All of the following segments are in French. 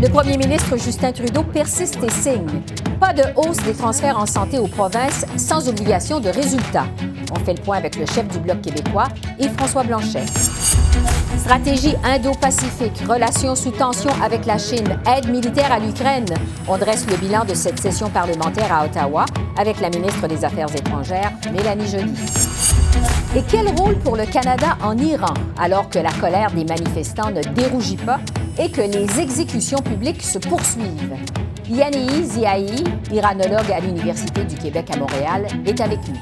Le premier ministre Justin Trudeau persiste et signe. Pas de hausse des transferts en santé aux provinces sans obligation de résultat. On fait le point avec le chef du Bloc québécois, Yves-François Blanchet. Stratégie Indo-Pacifique, relations sous tension avec la Chine, aide militaire à l'Ukraine. On dresse le bilan de cette session parlementaire à Ottawa avec la ministre des Affaires étrangères, Mélanie Joly. Et quel rôle pour le Canada en Iran, alors que la colère des manifestants ne dérougit pas? Et que les exécutions publiques se poursuivent? Yanni Ziahi, iranologue à l'Université du Québec à Montréal, est avec nous.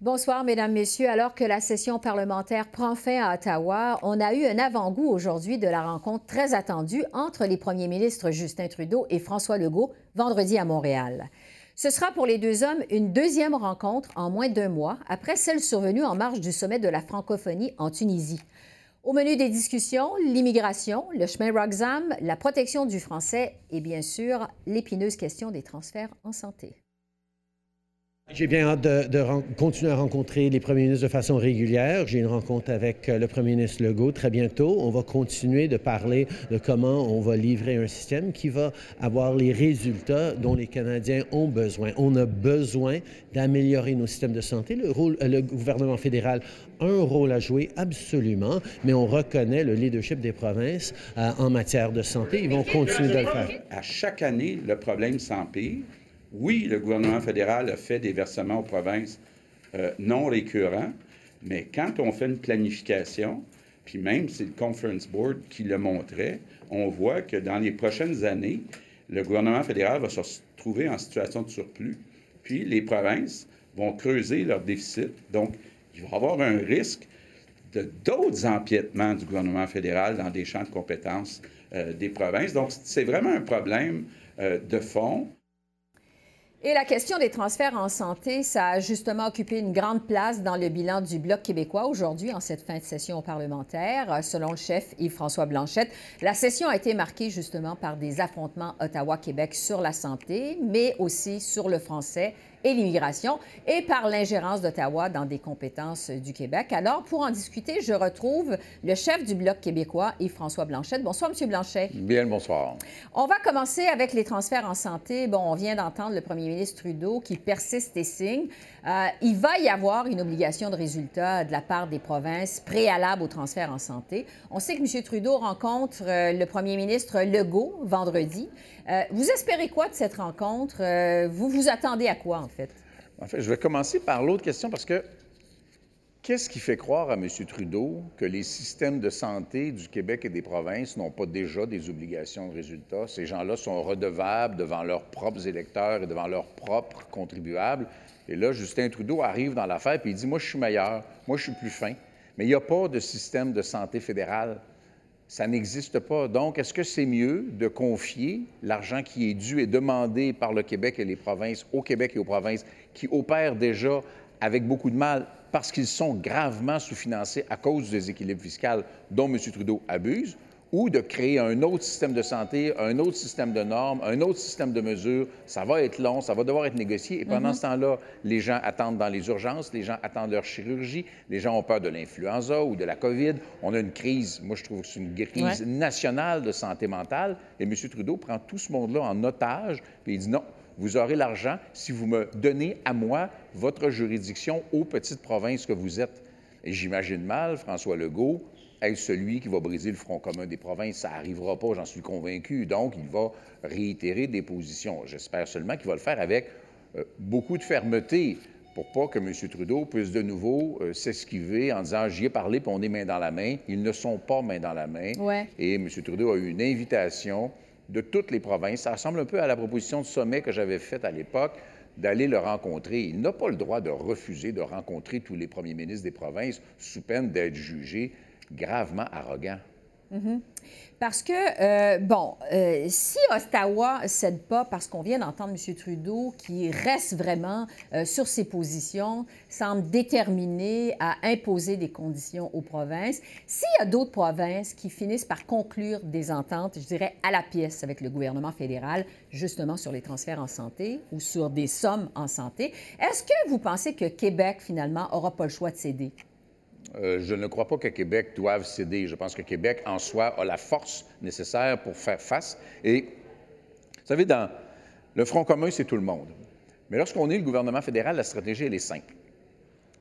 Bonsoir, Mesdames, Messieurs. Alors que la session parlementaire prend fin à Ottawa, on a eu un avant-goût aujourd'hui de la rencontre très attendue entre les premiers ministres Justin Trudeau et François Legault vendredi à Montréal. Ce sera pour les deux hommes une deuxième rencontre en moins d'un mois après celle survenue en marge du sommet de la francophonie en Tunisie. Au menu des discussions, l'immigration, le chemin Roxham, la protection du français et bien sûr l'épineuse question des transferts en santé. J'ai bien hâte de, continuer à rencontrer les premiers ministres de façon régulière. J'ai une rencontre avec euh, le premier ministre Legault très bientôt. On va continuer de parler de comment on va livrer un système qui va avoir les résultats dont les Canadiens ont besoin. On a besoin d'améliorer nos systèmes de santé. Le, rôle, le gouvernement fédéral a un rôle à jouer absolument, mais on reconnaît le leadership des provinces euh, en matière de santé. Ils vont continuer de le faire. À chaque année, le problème s'empire. Oui, le gouvernement fédéral a fait des versements aux provinces euh, non récurrents, mais quand on fait une planification, puis même c'est le Conference Board qui le montrait, on voit que dans les prochaines années, le gouvernement fédéral va se trouver en situation de surplus, puis les provinces vont creuser leur déficit. Donc, il va y avoir un risque de d'autres empiètements du gouvernement fédéral dans des champs de compétences euh, des provinces. Donc, c'est vraiment un problème euh, de fond. Et la question des transferts en santé, ça a justement occupé une grande place dans le bilan du Bloc québécois aujourd'hui, en cette fin de session parlementaire. Selon le chef Yves-François Blanchette, la session a été marquée justement par des affrontements Ottawa-Québec sur la santé, mais aussi sur le français et l'immigration et par l'ingérence d'Ottawa dans des compétences du Québec. Alors, pour en discuter, je retrouve le chef du Bloc québécois, Yves-François Blanchet. Bonsoir, M. Blanchet. Bien, bonsoir. On va commencer avec les transferts en santé. Bon, on vient d'entendre le premier ministre Trudeau qui persiste et signe. Euh, il va y avoir une obligation de résultat de la part des provinces préalable au transfert en santé. On sait que M. Trudeau rencontre euh, le premier ministre Legault vendredi. Euh, vous espérez quoi de cette rencontre? vous vous attendez à quoi, en fait? En fait, je vais commencer par l'autre question parce que qu'est-ce qui fait croire à M. Trudeau que les systèmes de santé du Québec et des provinces n'ont pas déjà des obligations de résultat? Ces gens-là sont redevables devant leurs propres électeurs et devant leurs propres contribuables. Et là, Justin Trudeau arrive dans l'affaire et il dit Moi, je suis meilleur, moi, je suis plus fin. Mais il n'y a pas de système de santé fédéral. Ça n'existe pas. Donc, est-ce que c'est mieux de confier l'argent qui est dû et demandé par le Québec et les provinces au Québec et aux provinces qui opèrent déjà avec beaucoup de mal parce qu'ils sont gravement sous-financés à cause du déséquilibre fiscal dont M. Trudeau abuse, ou de créer un autre système de santé, un autre système de normes, un autre système de mesures. Ça va être long, ça va devoir être négocié. Et pendant mm-hmm. ce temps-là, les gens attendent dans les urgences, les gens attendent leur chirurgie, les gens ont peur de l'influenza ou de la COVID. On a une crise, moi je trouve que c'est une crise nationale de santé mentale. Et M. Trudeau prend tout ce monde-là en otage, puis il dit non, vous aurez l'argent si vous me donnez à moi votre juridiction aux petites provinces que vous êtes. Et j'imagine mal François Legault être celui qui va briser le front commun des provinces. Ça n'arrivera pas, j'en suis convaincu. Donc, il va réitérer des positions. J'espère seulement qu'il va le faire avec euh, beaucoup de fermeté pour pas que M. Trudeau puisse de nouveau euh, s'esquiver en disant j'y ai parlé puis on est main dans la main. Ils ne sont pas main dans la main. Et M. Trudeau a eu une invitation de toutes les provinces. Ça ressemble un peu à la proposition de sommet que j'avais faite à l'époque d'aller le rencontrer. Il n'a pas le droit de refuser de rencontrer tous les premiers ministres des provinces sous peine d'être jugé gravement arrogant. Mm-hmm. Parce que, euh, bon, euh, si Ottawa ne cède pas, parce qu'on vient d'entendre M. Trudeau, qui reste vraiment euh, sur ses positions, semble déterminé à imposer des conditions aux provinces, s'il y a d'autres provinces qui finissent par conclure des ententes, je dirais, à la pièce avec le gouvernement fédéral, justement sur les transferts en santé ou sur des sommes en santé, est-ce que vous pensez que Québec, finalement, n'aura pas le choix de céder? Euh, je ne crois pas que Québec doive céder. Je pense que Québec, en soi, a la force nécessaire pour faire face. Et, vous savez, dans le Front commun, c'est tout le monde. Mais lorsqu'on est le gouvernement fédéral, la stratégie, elle est simple.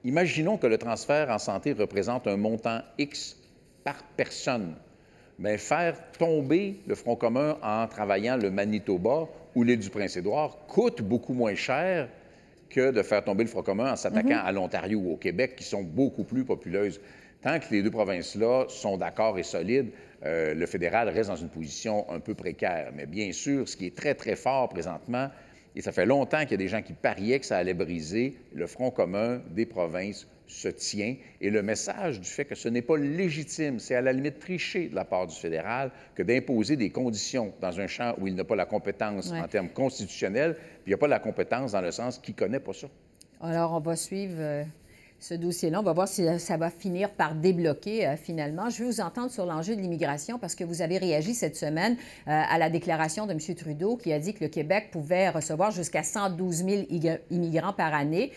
Imaginons que le transfert en santé représente un montant X par personne. Mais faire tomber le Front commun en travaillant le Manitoba ou l'île du Prince-Édouard coûte beaucoup moins cher que de faire tomber le Front commun en s'attaquant mhm. à l'Ontario ou au Québec, qui sont beaucoup plus populeuses. Tant que les deux provinces-là sont d'accord et solides, euh, le fédéral reste dans une position un peu précaire. Mais bien sûr, ce qui est très, très fort présentement, et ça fait longtemps qu'il y a des gens qui pariaient que ça allait briser le front commun des provinces se tient et le message du fait que ce n'est pas légitime, c'est à la limite triché de la part du fédéral que d'imposer des conditions dans un champ où il n'a pas la compétence en termes constitutionnels, puis il n'y a pas la compétence dans le sens qu'il ne connaît pas ça. Alors, on va suivre euh, ce dossier-là. On va voir si ça va finir par débloquer euh, finalement. Je veux vous entendre sur l'enjeu de l'immigration parce que vous avez réagi cette semaine euh, à la déclaration de M. Trudeau qui a dit que le Québec pouvait recevoir jusqu'à 112 000 immigrants par année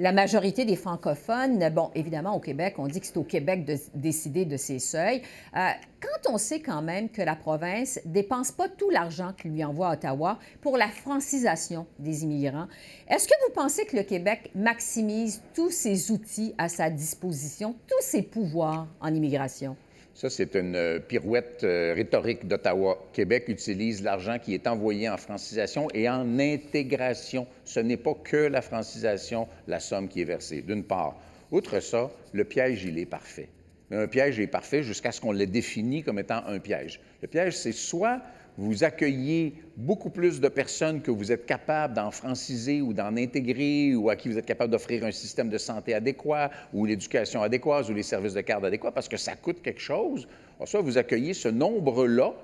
la majorité des francophones, bon, évidemment, au Québec, on dit que c'est au Québec de décider de ces seuils. Euh, quand on sait quand même que la province dépense pas tout l'argent qu'il lui envoie Ottawa pour la francisation des immigrants, est-ce que vous pensez que le Québec maximise tous ses outils à sa disposition, tous ses pouvoirs en immigration? Ça, c'est une euh, pirouette euh, rhétorique d'Ottawa. Québec utilise l'argent qui est envoyé en francisation et en intégration. Ce n'est pas que la francisation, la somme qui est versée, d'une part. Outre ça, le piège, il est parfait. Mais un piège est parfait jusqu'à ce qu'on le définisse comme étant un piège. Le piège, c'est soit vous accueillez beaucoup plus de personnes que vous êtes capable d'en franciser ou d'en intégrer ou à qui vous êtes capable d'offrir un système de santé adéquat ou l'éducation adéquate ou les services de garde adéquats parce que ça coûte quelque chose. soit vous accueillez ce nombre-là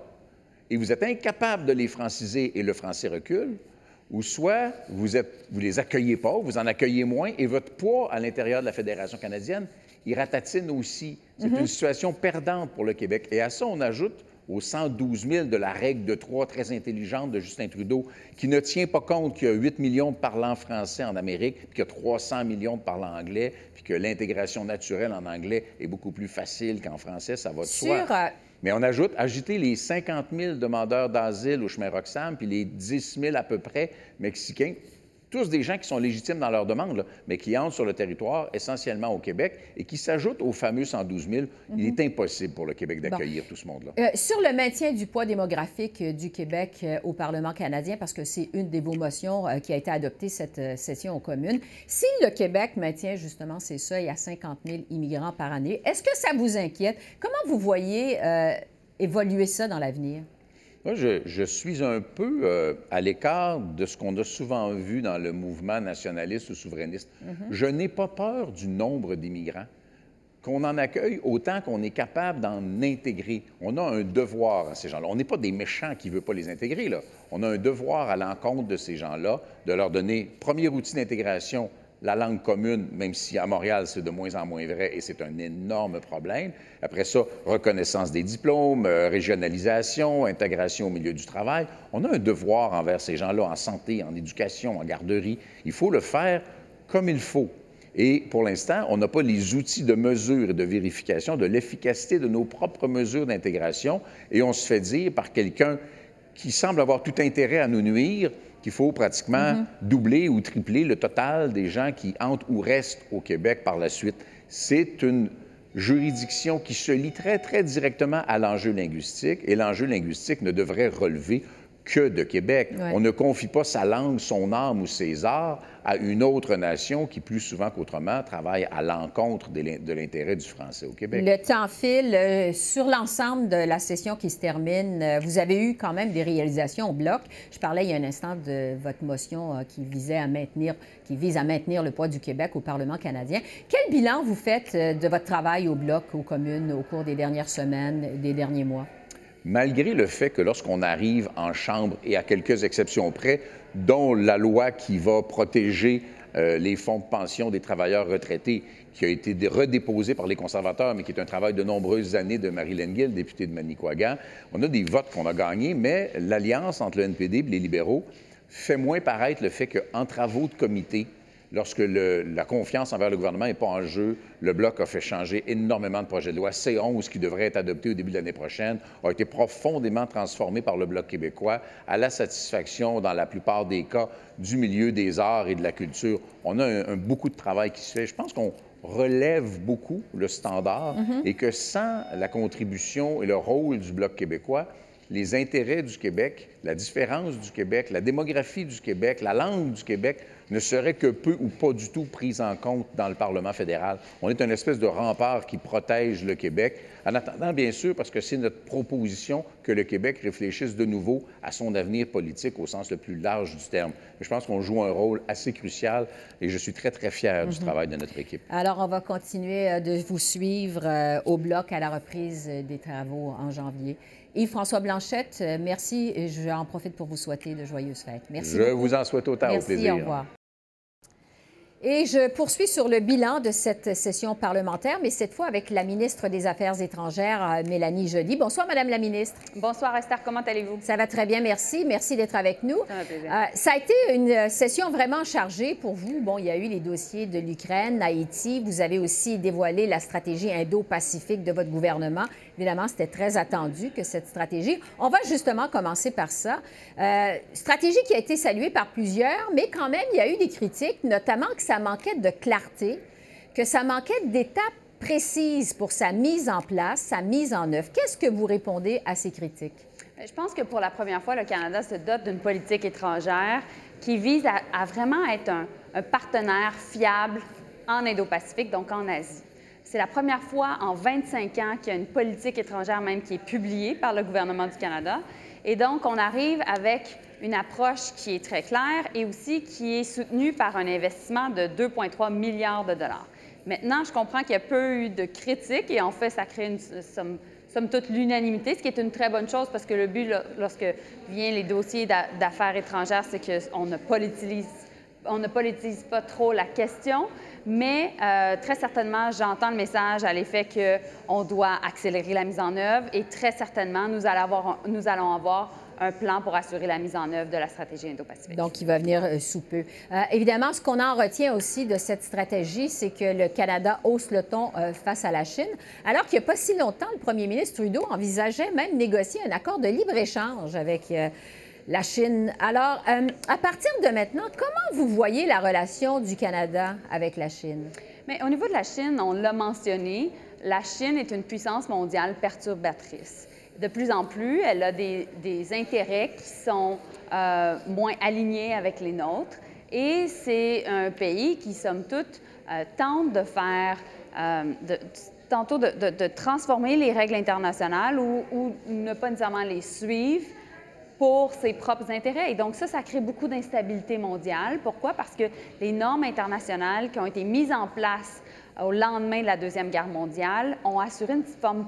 et vous êtes incapable de les franciser et le français recule, ou soit vous ne vous les accueillez pas, vous en accueillez moins et votre poids à l'intérieur de la Fédération canadienne, il ratatine aussi. C'est mm-hmm. une situation perdante pour le Québec. Et à ça, on ajoute aux 112 000 de la règle de trois très intelligente de Justin Trudeau, qui ne tient pas compte qu'il y a 8 millions de parlants français en Amérique, puis qu'il y a 300 millions de parlants anglais, puis que l'intégration naturelle en anglais est beaucoup plus facile qu'en français, ça va de soi. Euh, Mais on ajoute, agiter les 50 000 demandeurs d'asile au chemin Roxham, puis les 10 000 à peu près mexicains tous des gens qui sont légitimes dans leur demande, mais qui entrent sur le territoire essentiellement au Québec et qui s'ajoutent aux fameux 112 000. Il mhm. est impossible pour le Québec d'accueillir tout ce monde-là. Euh, sur le maintien du poids démographique euh, du Québec euh, au Parlement canadien, parce que c'est une des vos motions qui a été adoptée cette session aux communes, si le Québec maintient justement ses seuils à 50 000 immigrants par année, est-ce que ça vous inquiète? Comment vous voyez évoluer ça dans l'avenir? Moi, je, suis un peu euh, à l'écart de ce qu'on a souvent vu dans le mouvement nationaliste ou souverainiste. Mm-hmm. Je n'ai pas peur du nombre d'immigrants. Qu'on en accueille autant qu'on est capable d'en intégrer. On a un devoir à ces gens-là. On n'est pas des méchants qui ne veulent pas les intégrer. Là. On a un devoir à l'encontre de ces gens-là de leur donner, premier outil d'intégration, la langue commune, même si à Montréal, c'est de moins en moins vrai et c'est un énorme problème. Après ça, reconnaissance des diplômes, euh, régionalisation, intégration au milieu du travail. On a un devoir envers ces gens-là en santé, en éducation, en garderie. Il faut le faire comme il faut. Et pour l'instant, on n'a pas les outils de mesure et de vérification de l'efficacité de nos propres mesures d'intégration et on se fait dire par quelqu'un qui semble avoir tout intérêt à nous nuire qu'il faut pratiquement mhm. doubler ou tripler le total des gens qui entrent ou restent au Québec par la suite. C'est une juridiction qui se lie très, très directement à l'enjeu linguistique et l'enjeu linguistique ne devrait relever que de Québec. On ne confie pas sa langue, son âme ou ses arts à une autre nation qui, plus souvent qu'autrement, travaille à l'encontre de l'intérêt du français au Québec. Le temps file. Euh, sur l'ensemble de la session qui se termine, euh, vous avez eu quand même des réalisations au bloc. Je parlais il y a un instant de votre motion euh, qui visait à maintenir, qui vise à maintenir le poids du Québec au Parlement canadien. Quel bilan vous faites de votre travail au bloc, aux communes, au cours des dernières semaines, des derniers mois? Malgré le fait que lorsqu'on arrive en Chambre, et à quelques exceptions près, dont la loi qui va protéger euh, les fonds de pension des travailleurs retraités, qui a été redéposé par les conservateurs, mais qui est un travail de nombreuses années de Marie-Hélène Gill, députée de Manicouagan. On a des votes qu'on a gagnés, mais l'alliance entre le NPD et les libéraux fait moins paraître le fait qu'en travaux de comité, lorsque la confiance envers le gouvernement n'est pas en jeu, le Bloc a fait changer énormément de projets de loi. C11, qui devrait être adopté au début de l'année prochaine, a été profondément transformé par le Bloc québécois à la satisfaction, dans la plupart des cas, du milieu des arts et de la culture. On a un, beaucoup de travail qui se fait. Je pense qu'on relève beaucoup le standard mm-hmm. et que sans la contribution et le rôle du Bloc québécois, les intérêts du Québec, la différence du Québec, la démographie du Québec, la langue du Québec ne seraient que peu ou pas du tout prises en compte dans le Parlement fédéral. On est une espèce de rempart qui protège le Québec, en attendant, bien sûr, parce que c'est notre proposition que le Québec réfléchisse de nouveau à son avenir politique au sens le plus large du terme. je pense qu'on joue un rôle assez crucial et je suis très, très fier du mhm. travail de notre équipe. Alors, on va continuer euh, de vous suivre euh, au bloc à la reprise des travaux en janvier. Yves-François Blanchette, euh, merci. J'en profite pour vous souhaiter de joyeuses fêtes. Merci. Je vous en souhaite autant au plaisir. Au revoir. Et je poursuis sur le bilan de cette session parlementaire, mais cette fois avec la ministre des Affaires étrangères, euh, Mélanie Joly. Bonsoir, Madame la ministre. Bonsoir, Esther. Comment allez-vous? Ça va très bien, merci. Merci d'être avec nous. Ça. Euh, ça a été une session vraiment chargée pour vous. Bon, il y a eu les dossiers de l'Ukraine, Haïti. Vous avez aussi dévoilé la stratégie indo-pacifique de votre gouvernement. Évidemment, c'était très attendu que cette stratégie. On va justement commencer par ça. Euh, stratégie qui a été saluée par plusieurs, mais quand même, il y a eu des critiques, notamment que ça manquait de clarté, que ça manquait d'étapes précises pour sa mise en place, sa mise en œuvre. Qu'est-ce que vous répondez à ces critiques? Je pense que pour la première fois, le Canada se dote d'une politique étrangère qui vise à, vraiment être un partenaire fiable en Indo-Pacifique, donc en Asie. C'est la première fois en 25 ans qu'il y a une politique étrangère même qui est publiée par le gouvernement du Canada. Et donc, on arrive avec une approche qui est très claire et aussi qui est soutenue par un investissement de 2,3 milliards de dollars. Maintenant, je comprends qu'il y a peu eu de critiques et en fait, ça crée une somme, toute l'unanimité, ce qui est une très bonne chose parce que le but, lorsque viennent les dossiers d'affaires étrangères, c'est qu'on ne politise ne pas trop la question, mais euh, très certainement, j'entends le message à l'effet qu'on doit accélérer la mise en œuvre et très certainement, nous allons avoir, nous allons avoir un plan pour assurer la mise en œuvre de la stratégie Indo-Pacifique. Donc, il va venir euh, sous peu. Euh, évidemment, ce qu'on en retient aussi de cette stratégie, c'est que le Canada hausse le ton face à la Chine, alors qu'il n'y a pas si longtemps, le premier ministre Trudeau envisageait même négocier un accord de libre-échange avec la Chine. Alors, euh, à partir de maintenant, comment vous voyez la relation du Canada avec la Chine? Mais au niveau de la Chine, on l'a mentionné, la Chine est une puissance mondiale perturbatrice. De plus en plus, elle a des, intérêts qui sont euh, moins alignés avec les nôtres. Et c'est un pays qui, somme toute, euh, tente de faire, tantôt de, transformer les règles internationales ou, ou, ne pas nécessairement les suivre, pour ses propres intérêts. Et donc ça, ça crée beaucoup d'instabilité mondiale. Pourquoi? Parce que les normes internationales qui ont été mises en place au lendemain de la Deuxième Guerre mondiale ont assuré une forme,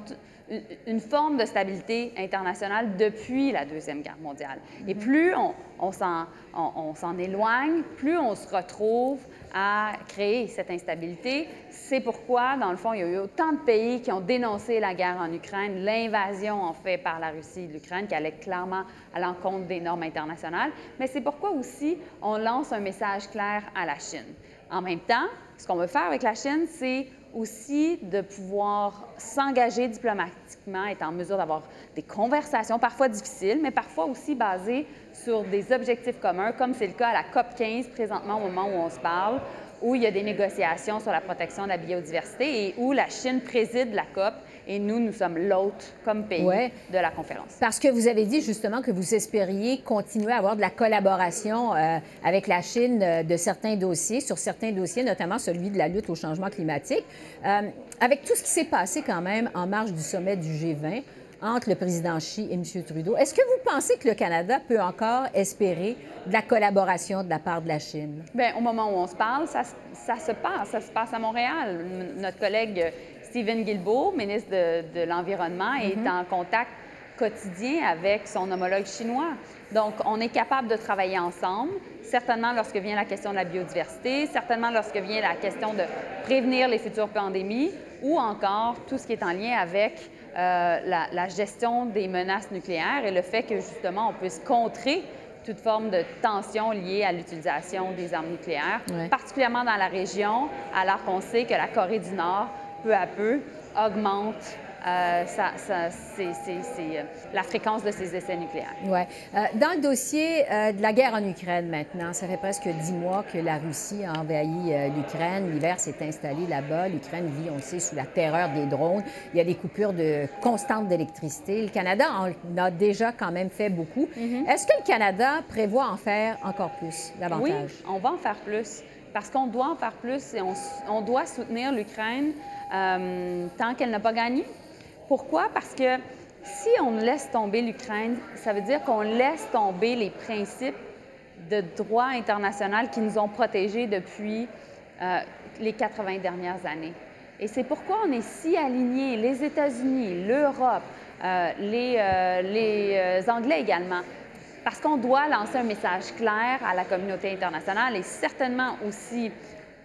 une forme de stabilité internationale depuis la Deuxième Guerre mondiale. Et mm-hmm. plus on, on s'en éloigne, plus on se retrouve à créer cette instabilité. C'est pourquoi, dans le fond, il y a eu autant de pays qui ont dénoncé la guerre en Ukraine, l'invasion en fait par la Russie de l'Ukraine, qui allait clairement à l'encontre des normes internationales. Mais c'est pourquoi aussi on lance un message clair à la Chine. En même temps, ce qu'on veut faire avec la Chine, c'est aussi de pouvoir s'engager diplomatiquement, être en mesure d'avoir des conversations parfois difficiles, mais parfois aussi basées sur des objectifs communs, comme c'est le cas à la COP 15 présentement au moment où on se parle, où il y a des négociations sur la protection de la biodiversité et où la Chine préside la COP et nous, nous sommes l'hôte comme pays Ouais. de la conférence. Parce que vous avez dit justement que vous espériez continuer à avoir de la collaboration euh, avec la Chine euh, de certains dossiers, sur certains dossiers, notamment celui de la lutte au changement climatique. Euh, avec tout ce qui s'est passé quand même en marge du sommet du G20 entre le président Xi et M. Trudeau, est-ce que vous pensez que le Canada peut encore espérer de la collaboration de la part de la Chine? Bien, au moment où on se parle, ça, se- ça se passe. Ça se passe à Montréal. Notre collègue Stephen Guilbeault, ministre de, de l'Environnement, est en contact quotidien avec son homologue chinois. Donc, on est capable de travailler ensemble, certainement lorsque vient la question de la biodiversité, certainement lorsque vient la question de prévenir les futures pandémies ou encore tout ce qui est en lien avec euh, la, la gestion des menaces nucléaires et le fait que, justement, on puisse contrer toute forme de tension liée à l'utilisation des armes nucléaires, particulièrement dans la région, alors qu'on sait que la Corée du Nord, peu à peu, augmente euh, ses- ses- ses, euh, la fréquence de ses essais nucléaires. Oui. dans le dossier euh, de la guerre en Ukraine maintenant, ça fait presque dix mois que la Russie a envahi euh, l'Ukraine. L'hiver s'est installé là-bas. L'Ukraine vit, on le sait, sous la terreur des drones. Il y a des coupures de constantes d'électricité. Le Canada en a déjà quand même fait beaucoup. Est-ce que le Canada prévoit en faire encore plus, davantage? Oui, on va en faire plus. Parce qu'on doit en faire plus et on doit soutenir l'Ukraine euh, tant qu'elle n'a pas gagné. Pourquoi? Parce que si on laisse tomber l'Ukraine, ça veut dire qu'on laisse tomber les principes de droit international qui nous ont protégés depuis euh, les 80 dernières années. Et c'est pourquoi on est si alignés, les États-Unis, l'Europe, euh, les, Anglais également, parce qu'on doit lancer un message clair à la communauté internationale et certainement aussi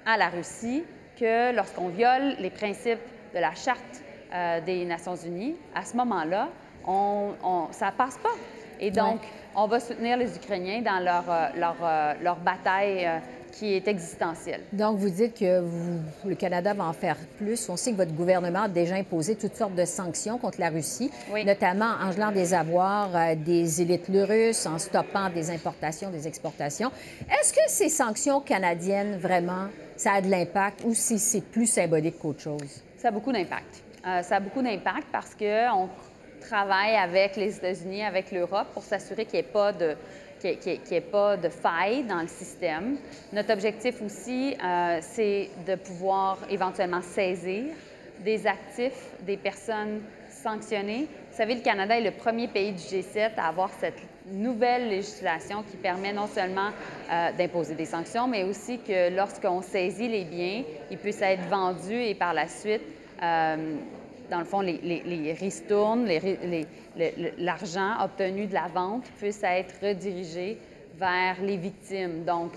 à la Russie que lorsqu'on viole les principes de la Charte euh, des Nations Unies, à ce moment-là, on, on- ça passe pas. Et donc, on va soutenir les Ukrainiens dans leur, euh, leur, euh, leur bataille euh, qui est existentielle. Donc, vous dites que vous- le Canada va en faire plus. On sait que votre gouvernement a déjà imposé toutes sortes de sanctions contre la Russie, Oui. notamment en gelant des avoirs euh, des élites russes, en stoppant des importations, des exportations. Est-ce que ces sanctions canadiennes, vraiment, ça a de l'impact ou si c'est plus symbolique qu'autre chose? Ça a beaucoup d'impact. Euh, ça a beaucoup d'impact parce qu'on travaille avec les États-Unis, avec l'Europe pour s'assurer qu'il n'y ait pas de qu'il faille dans le système. Notre objectif aussi, euh, c'est de pouvoir éventuellement saisir des actifs, des personnes sanctionnées. Vous savez, le Canada est le premier pays du G7 à avoir cette nouvelle législation qui permet non seulement euh, d'imposer des sanctions, mais aussi que lorsqu'on saisit les biens, ils puissent être vendus et par la suite, euh, dans le fond, les, les, les ristournes, les- l'argent obtenu de la vente puisse être redirigé vers les victimes, donc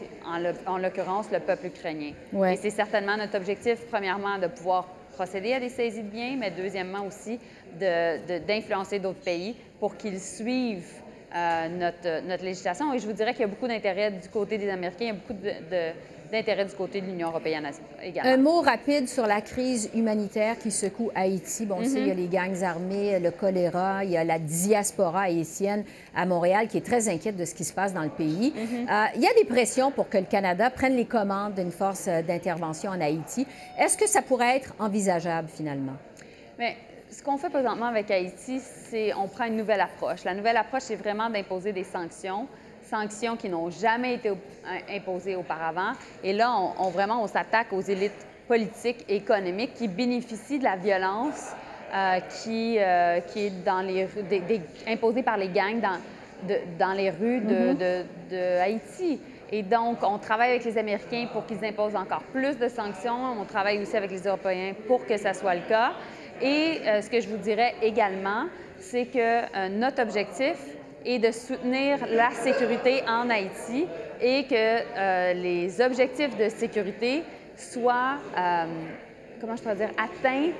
en, l'occurrence le peuple ukrainien. Ouais. Et c'est certainement notre objectif, premièrement, de pouvoir procéder à des saisies de biens, mais deuxièmement aussi de- de- d'influencer d'autres pays pour qu'ils suivent euh, notre, notre législation. Et je vous dirais qu'il y a beaucoup d'intérêt du côté des Américains, beaucoup de- d'intérêt du côté de l'Union européenne également. Un mot rapide sur la crise humanitaire qui secoue Haïti. Bon, on sait, il y a les gangs armés, le choléra, il y a la diaspora haïtienne à Montréal qui est très inquiète de ce qui se passe dans le pays. Euh, il y a des pressions pour que le Canada prenne les commandes d'une force euh, d'intervention en Haïti. Est-ce que ça pourrait être envisageable finalement? Mais ce qu'on fait présentement avec Haïti, c'est on prend une nouvelle approche. La nouvelle approche, c'est vraiment d'imposer des sanctions, sanctions qui n'ont jamais été imposées auparavant. Et là, on, on- vraiment, on s'attaque aux élites politiques et économiques qui bénéficient de la violence euh, qui, euh, qui est dans les rues, des- des- imposée par les gangs dans, de- dans les rues de, de- de Haïti. Et donc, on travaille avec les Américains pour qu'ils imposent encore plus de sanctions. On travaille aussi avec les Européens pour que ça soit le cas. Et euh, ce que je vous dirais également, c'est que notre objectif est de soutenir la sécurité en Haïti et que euh, les objectifs de sécurité soient, euh, comment je pourrais dire, atteints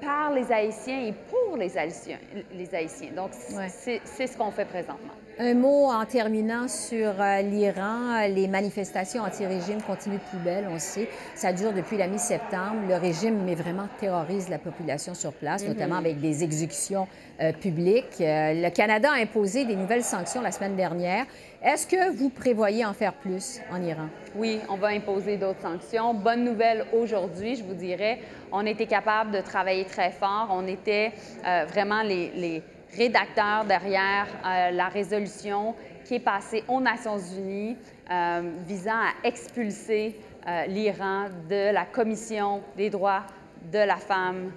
par les Haïtiens et pour les Haïtiens. Les Haïtiens. Donc, c'est ce qu'on fait présentement. Un mot en terminant sur euh, l'Iran. Les manifestations anti-régime continuent de plus belle, on le sait. Ça dure depuis la mi-septembre. Le régime, mais vraiment, terrorise la population sur place, Mm-hmm. notamment avec des exécutions euh, publiques. Euh, le Canada a imposé des nouvelles sanctions la semaine dernière. Est-ce que vous prévoyez en faire plus en Iran? Oui, on va imposer d'autres sanctions. Bonne nouvelle aujourd'hui, je vous dirais, on était capable de travailler très fort. On était euh, vraiment les, les rédacteurs derrière euh, la résolution qui est passée aux Nations Unies euh, visant à expulser euh, l'Iran de la Commission des droits de la femme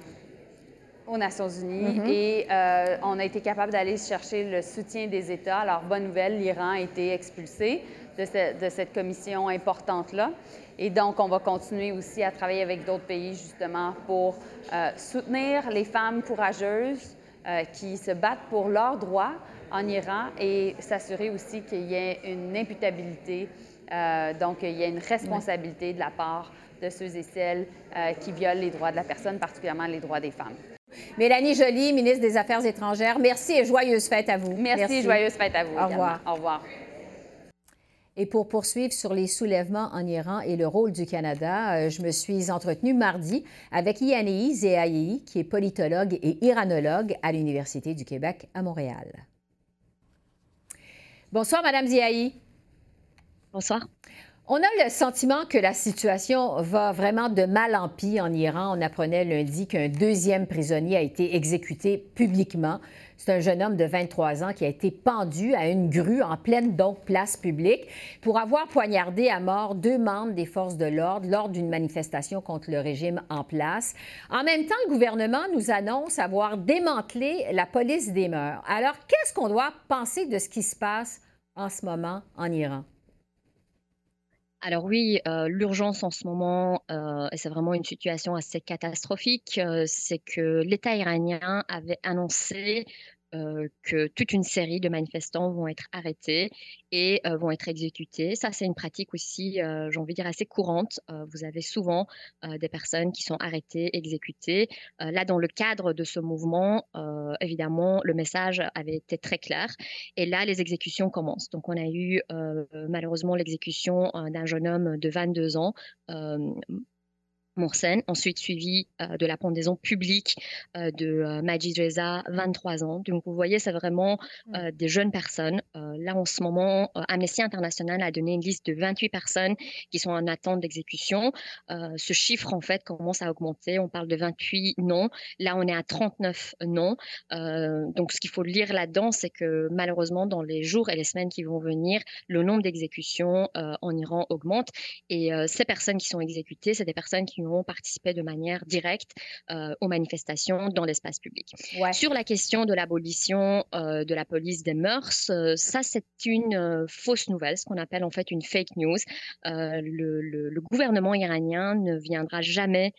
aux Nations Unies et euh, on a été capable d'aller chercher le soutien des États. Alors, bonne nouvelle, l'Iran a été expulsé de, ce- de cette commission importante-là. Et donc, on va continuer aussi à travailler avec d'autres pays justement pour soutenir les femmes courageuses euh, qui se battent pour leurs droits en Iran et s'assurer aussi qu'il y ait une imputabilité, euh, donc il y ait une responsabilité de la part de ceux et celles euh, qui violent les droits de la personne, particulièrement les droits des femmes. Mélanie Joly, ministre des Affaires étrangères, merci et joyeuse fête à vous. Merci, joyeuse fête à vous. Au également. revoir. Au revoir. Et pour poursuivre sur les soulèvements en Iran et le rôle du Canada, euh, je me suis entretenue mardi avec Yanei Zehaïi, qui est politologue et iranologue à l'Université du Québec à Montréal. Bonsoir, Madame Ziaï. Bonsoir. On a le sentiment que la situation va vraiment de mal en pis en Iran. On apprenait lundi qu'un deuxième prisonnier a été exécuté publiquement. C'est un jeune homme de 23 ans qui a été pendu à une grue en pleine donc place publique pour avoir poignardé à mort deux membres des forces de l'ordre lors d'une manifestation contre le régime en place. En même temps, le gouvernement nous annonce avoir démantelé la police des mœurs. Alors, qu'est-ce qu'on doit penser de ce qui se passe en ce moment en Iran? Alors oui, l'urgence en ce moment, euh, et c'est vraiment une situation assez catastrophique, c'est que l'État iranien avait annoncé euh, que toute une série de manifestants vont être arrêtés et euh, vont être exécutés. Ça, c'est une pratique aussi, euh, j'ai envie de dire, assez courante. Euh, vous avez souvent des personnes qui sont arrêtées, exécutées. Là, dans le cadre de ce mouvement, évidemment, le message avait été très clair. Et là, les exécutions commencent. Donc, on a eu malheureusement l'exécution d'un jeune homme de 22 ans. Ensuite suivi euh, de la pendaison publique euh, de Majid Reza, 23 ans. Donc vous voyez, c'est vraiment euh, des jeunes personnes. Là, en ce moment, Amnesty International a donné une liste de 28 personnes qui sont en attente d'exécution. Ce chiffre, en fait, commence à augmenter. On parle de 28 noms. Là, on est à 39 noms. Donc, ce qu'il faut lire là-dedans, c'est que malheureusement, dans les jours et les semaines qui vont venir, le nombre d'exécutions en Iran augmente. Et ces personnes qui sont exécutées, c'est des personnes qui ont participé de manière directe euh, aux manifestations dans l'espace public. Ouais. Sur la question de l'abolition euh, de la police des mœurs, euh, ça c'est une fausse nouvelle, ce qu'on appelle en fait une fake news. Le, le- le gouvernement iranien ne viendra jamais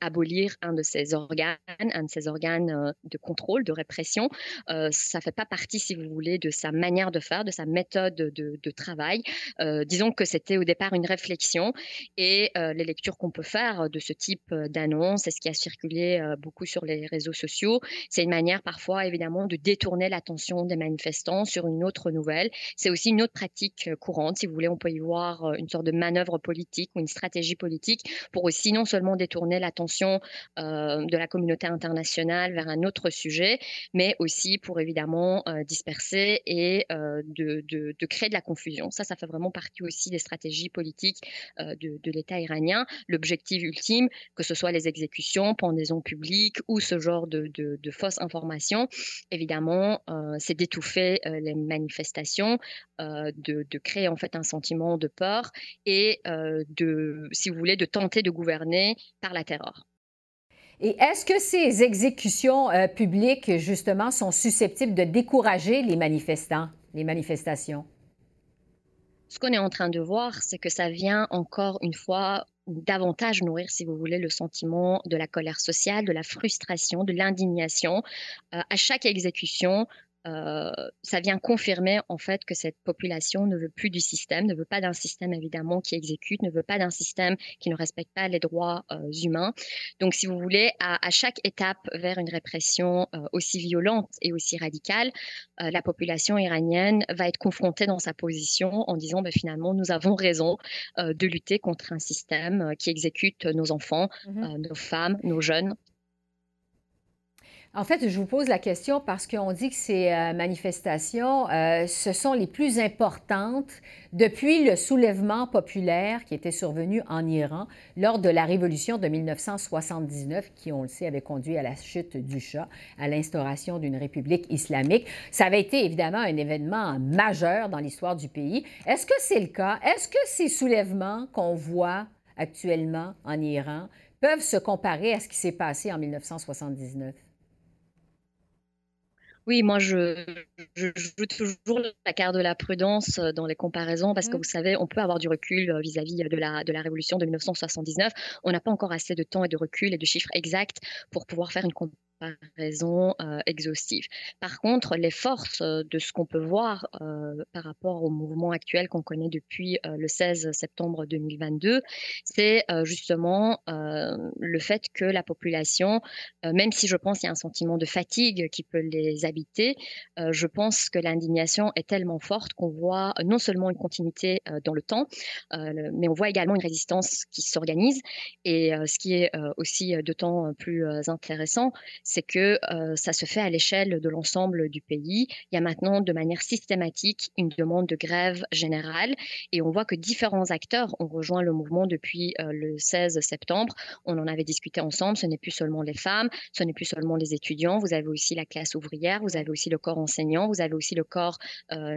abolir un de ses organes, un de ses organes de contrôle, de répression. Ça fait pas partie, si vous voulez, de sa manière de faire, de sa méthode de, de travail. Disons que c'était au départ une réflexion et les lectures qu'on peut faire de ce type euh, d'annonce? Et ce qui a circulé euh, beaucoup sur les réseaux sociaux, c'est une manière parfois évidemment de détourner l'attention des manifestants sur une autre nouvelle. C'est aussi une autre pratique euh, courante, si vous voulez, on peut y voir euh, une sorte de manœuvre politique ou une stratégie politique pour aussi non seulement détourner l'attention euh, de la communauté internationale vers un autre sujet, mais aussi pour évidemment euh, disperser et euh, de, créer de la confusion. Ça, ça fait vraiment partie aussi des stratégies politiques euh, de, de l'État iranien. L'objectif ultime, que ce soit les exécutions, pendaisons publiques ou ce genre de, de- de fausses informations, évidemment, euh, c'est d'étouffer euh, les manifestations, euh, de, de créer en fait un sentiment de peur et de, si vous voulez, de tenter de gouverner par la terreur. Et est-ce que ces exécutions publiques, justement, sont susceptibles de décourager les manifestants, les manifestations? Ce qu'on est en train de voir, c'est que ça vient encore une fois davantage nourrir, si vous voulez, le sentiment de la colère sociale, de la frustration, de l'indignation. Euh, à chaque exécution, ça vient confirmer en fait que cette population ne veut plus du système, ne veut pas d'un système évidemment qui exécute, ne veut pas d'un système qui ne respecte pas les droits humains. Donc, si vous voulez, à, chaque étape vers une répression aussi violente et aussi radicale, la population iranienne va être confrontée dans sa position en disant ben, finalement, nous avons raison de lutter contre un système qui exécute nos enfants, mmh nos femmes, nos jeunes. En fait, je vous pose la question parce qu'on dit que ces euh, manifestations, euh, ce sont les plus importantes depuis le soulèvement populaire qui était survenu en Iran lors de la révolution de 1979, qui, on le sait, avait conduit à la chute du Shah, à l'instauration d'une république islamique. Ça avait été évidemment un événement majeur dans l'histoire du pays. Est-ce que c'est le cas? Est-ce que ces soulèvements qu'on voit actuellement en Iran peuvent se comparer à ce qui s'est passé en 1979? Oui, moi, je, joue toujours la carte de la prudence euh, dans les comparaisons parce que mmh. vous savez, on peut avoir du recul euh, vis-à-vis de la, de la révolution de 1979. On n'a pas encore assez de temps et de recul et de chiffres exacts pour pouvoir faire une comparaison raison euh, exhaustive. Par contre, les forces euh, de ce qu'on peut voir euh, par rapport au mouvement actuel qu'on connaît depuis le 16 septembre 2022, c'est justement le fait que la population, même si je pense qu'il y a un sentiment de fatigue qui peut les habiter, je pense que l'indignation est tellement forte qu'on voit non seulement une continuité dans le temps, mais on voit également une résistance qui s'organise. Et ce qui est aussi d'autant plus intéressant, c'est que ça se fait à l'échelle de l'ensemble du pays. Il y a maintenant de manière systématique une demande de grève générale et on voit que différents acteurs ont rejoint le mouvement depuis le 16 septembre. On en avait discuté ensemble, ce n'est plus seulement les femmes, ce n'est plus seulement les étudiants, vous avez aussi la classe ouvrière, vous avez aussi le corps enseignant, vous avez aussi le corps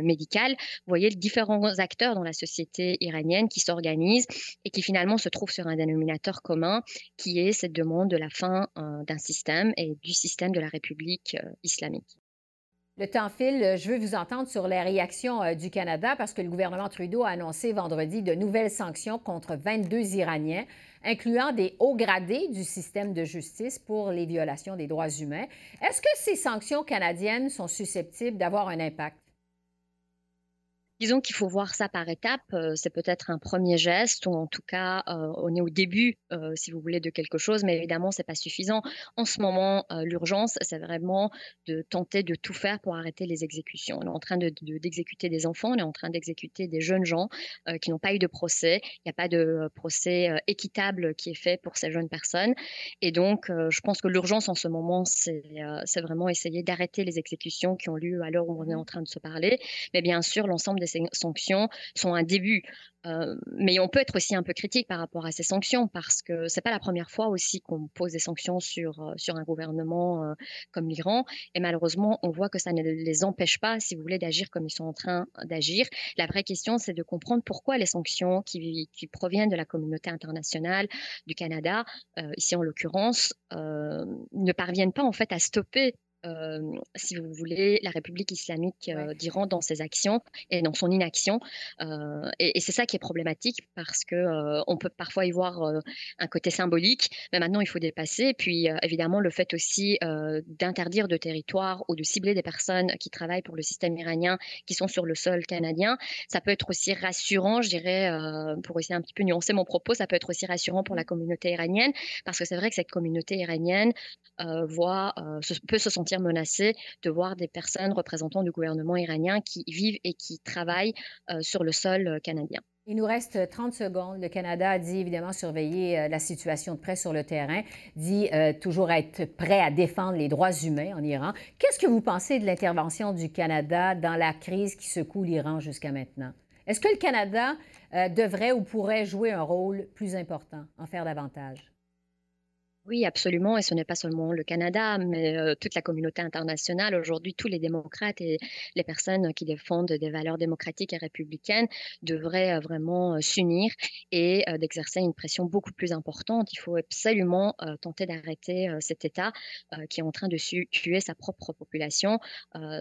médical. Vous voyez différents acteurs dans la société iranienne qui s'organisent et qui finalement se trouvent sur un dénominateur commun qui est cette demande de la fin d'un système et du système de la République euh, islamique. Le temps file. Je veux vous entendre sur les réactions euh, du Canada parce que le gouvernement Trudeau a annoncé vendredi de nouvelles sanctions contre 22 Iraniens, incluant des hauts gradés du système de justice pour les violations des droits humains. Est-ce que ces sanctions canadiennes sont susceptibles d'avoir un impact? Disons qu'il faut voir ça par étapes. c'est peut-être un premier geste, ou en tout cas, on est au début, si vous voulez, de quelque chose, mais évidemment, c'est pas suffisant. En ce moment, l'urgence, c'est vraiment de tenter de tout faire pour arrêter les exécutions. On est en train d'exécuter des enfants, on est en train d'exécuter des jeunes gens qui n'ont pas eu de procès. Il n'y a pas de procès équitable qui est fait pour ces jeunes personnes. Et donc, je pense que l'urgence en ce moment, c'est vraiment essayer d'arrêter les exécutions qui ont lieu à l'heure où on est mmh en train de se parler. Mais bien sûr, l'ensemble ces sanctions sont un début. Euh, mais on peut être aussi un peu critique par rapport à ces sanctions parce que c'est pas la première fois aussi qu'on pose des sanctions sur, euh, sur un gouvernement euh, comme l'Iran. Et malheureusement, on voit que ça ne les empêche pas, si vous voulez, d'agir comme ils sont en train d'agir. La vraie question, c'est de comprendre pourquoi les sanctions qui, qui, proviennent de la communauté internationale, du Canada, ici en l'occurrence, ne parviennent pas en fait à stopper si vous voulez, la République islamique d'Iran dans ses actions et dans son inaction. et, c'est ça qui est problématique parce que on peut parfois y voir un côté symbolique, mais maintenant il faut dépasser. Et puis évidemment le fait aussi d'interdire de territoire ou de cibler des personnes qui travaillent pour le système iranien qui sont sur le sol canadien, ça peut être aussi rassurant, je dirais, pour essayer un petit peu nuancer mon propos, ça peut être aussi rassurant pour la mmh. communauté iranienne parce que c'est vrai que cette communauté iranienne voit, peut se sentir menacé de voir des personnes représentant du gouvernement iranien qui vivent et qui travaillent euh, sur le sol euh, canadien. Il nous reste 30 secondes. Le Canada dit évidemment surveiller euh, la situation de près sur le terrain, dit toujours être prêt à défendre les droits humains en Iran. Qu'est-ce que vous pensez de l'intervention du Canada dans la crise qui secoue l'Iran jusqu'à maintenant? Est-ce que le Canada devrait ou pourrait jouer un rôle plus important, en faire davantage? Oui, absolument. Et ce n'est pas seulement le Canada, mais toute la communauté internationale. Aujourd'hui, tous les démocrates et les personnes qui défendent des valeurs démocratiques et républicaines devraient vraiment s'unir et d'exercer une pression beaucoup plus importante. Il faut absolument tenter d'arrêter cet État qui est en train de tuer sa propre population.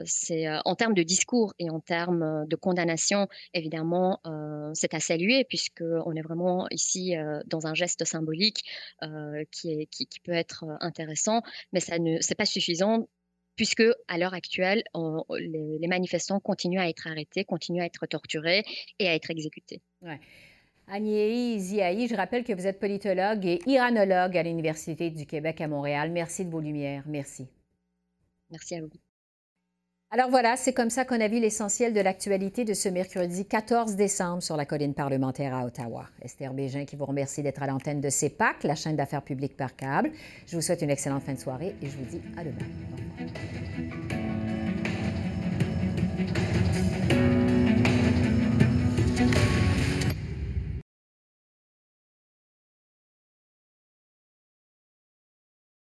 c'est en termes de discours et en termes de condamnation, évidemment, c'est à saluer puisqu'on est vraiment ici dans un geste symbolique qui est qui, peut être intéressant, mais ça ne, c'est pas suffisant puisque à l'heure actuelle, les, manifestants continuent à être arrêtés, continuent à être torturés et à être exécutés. Ouais. Ziaï, je rappelle que vous êtes politologue et iranologue à l'Université du Québec à Montréal. Merci de vos lumières. Merci. Merci à vous. Alors voilà, c'est comme ça qu'on a vu l'essentiel de l'actualité de ce mercredi 14 décembre sur la colline parlementaire à Ottawa. Esther Bégin qui vous remercie d'être à l'antenne de CEPAC, la chaîne d'affaires publiques par câble. Je vous souhaite une excellente fin de soirée et je vous dis à demain.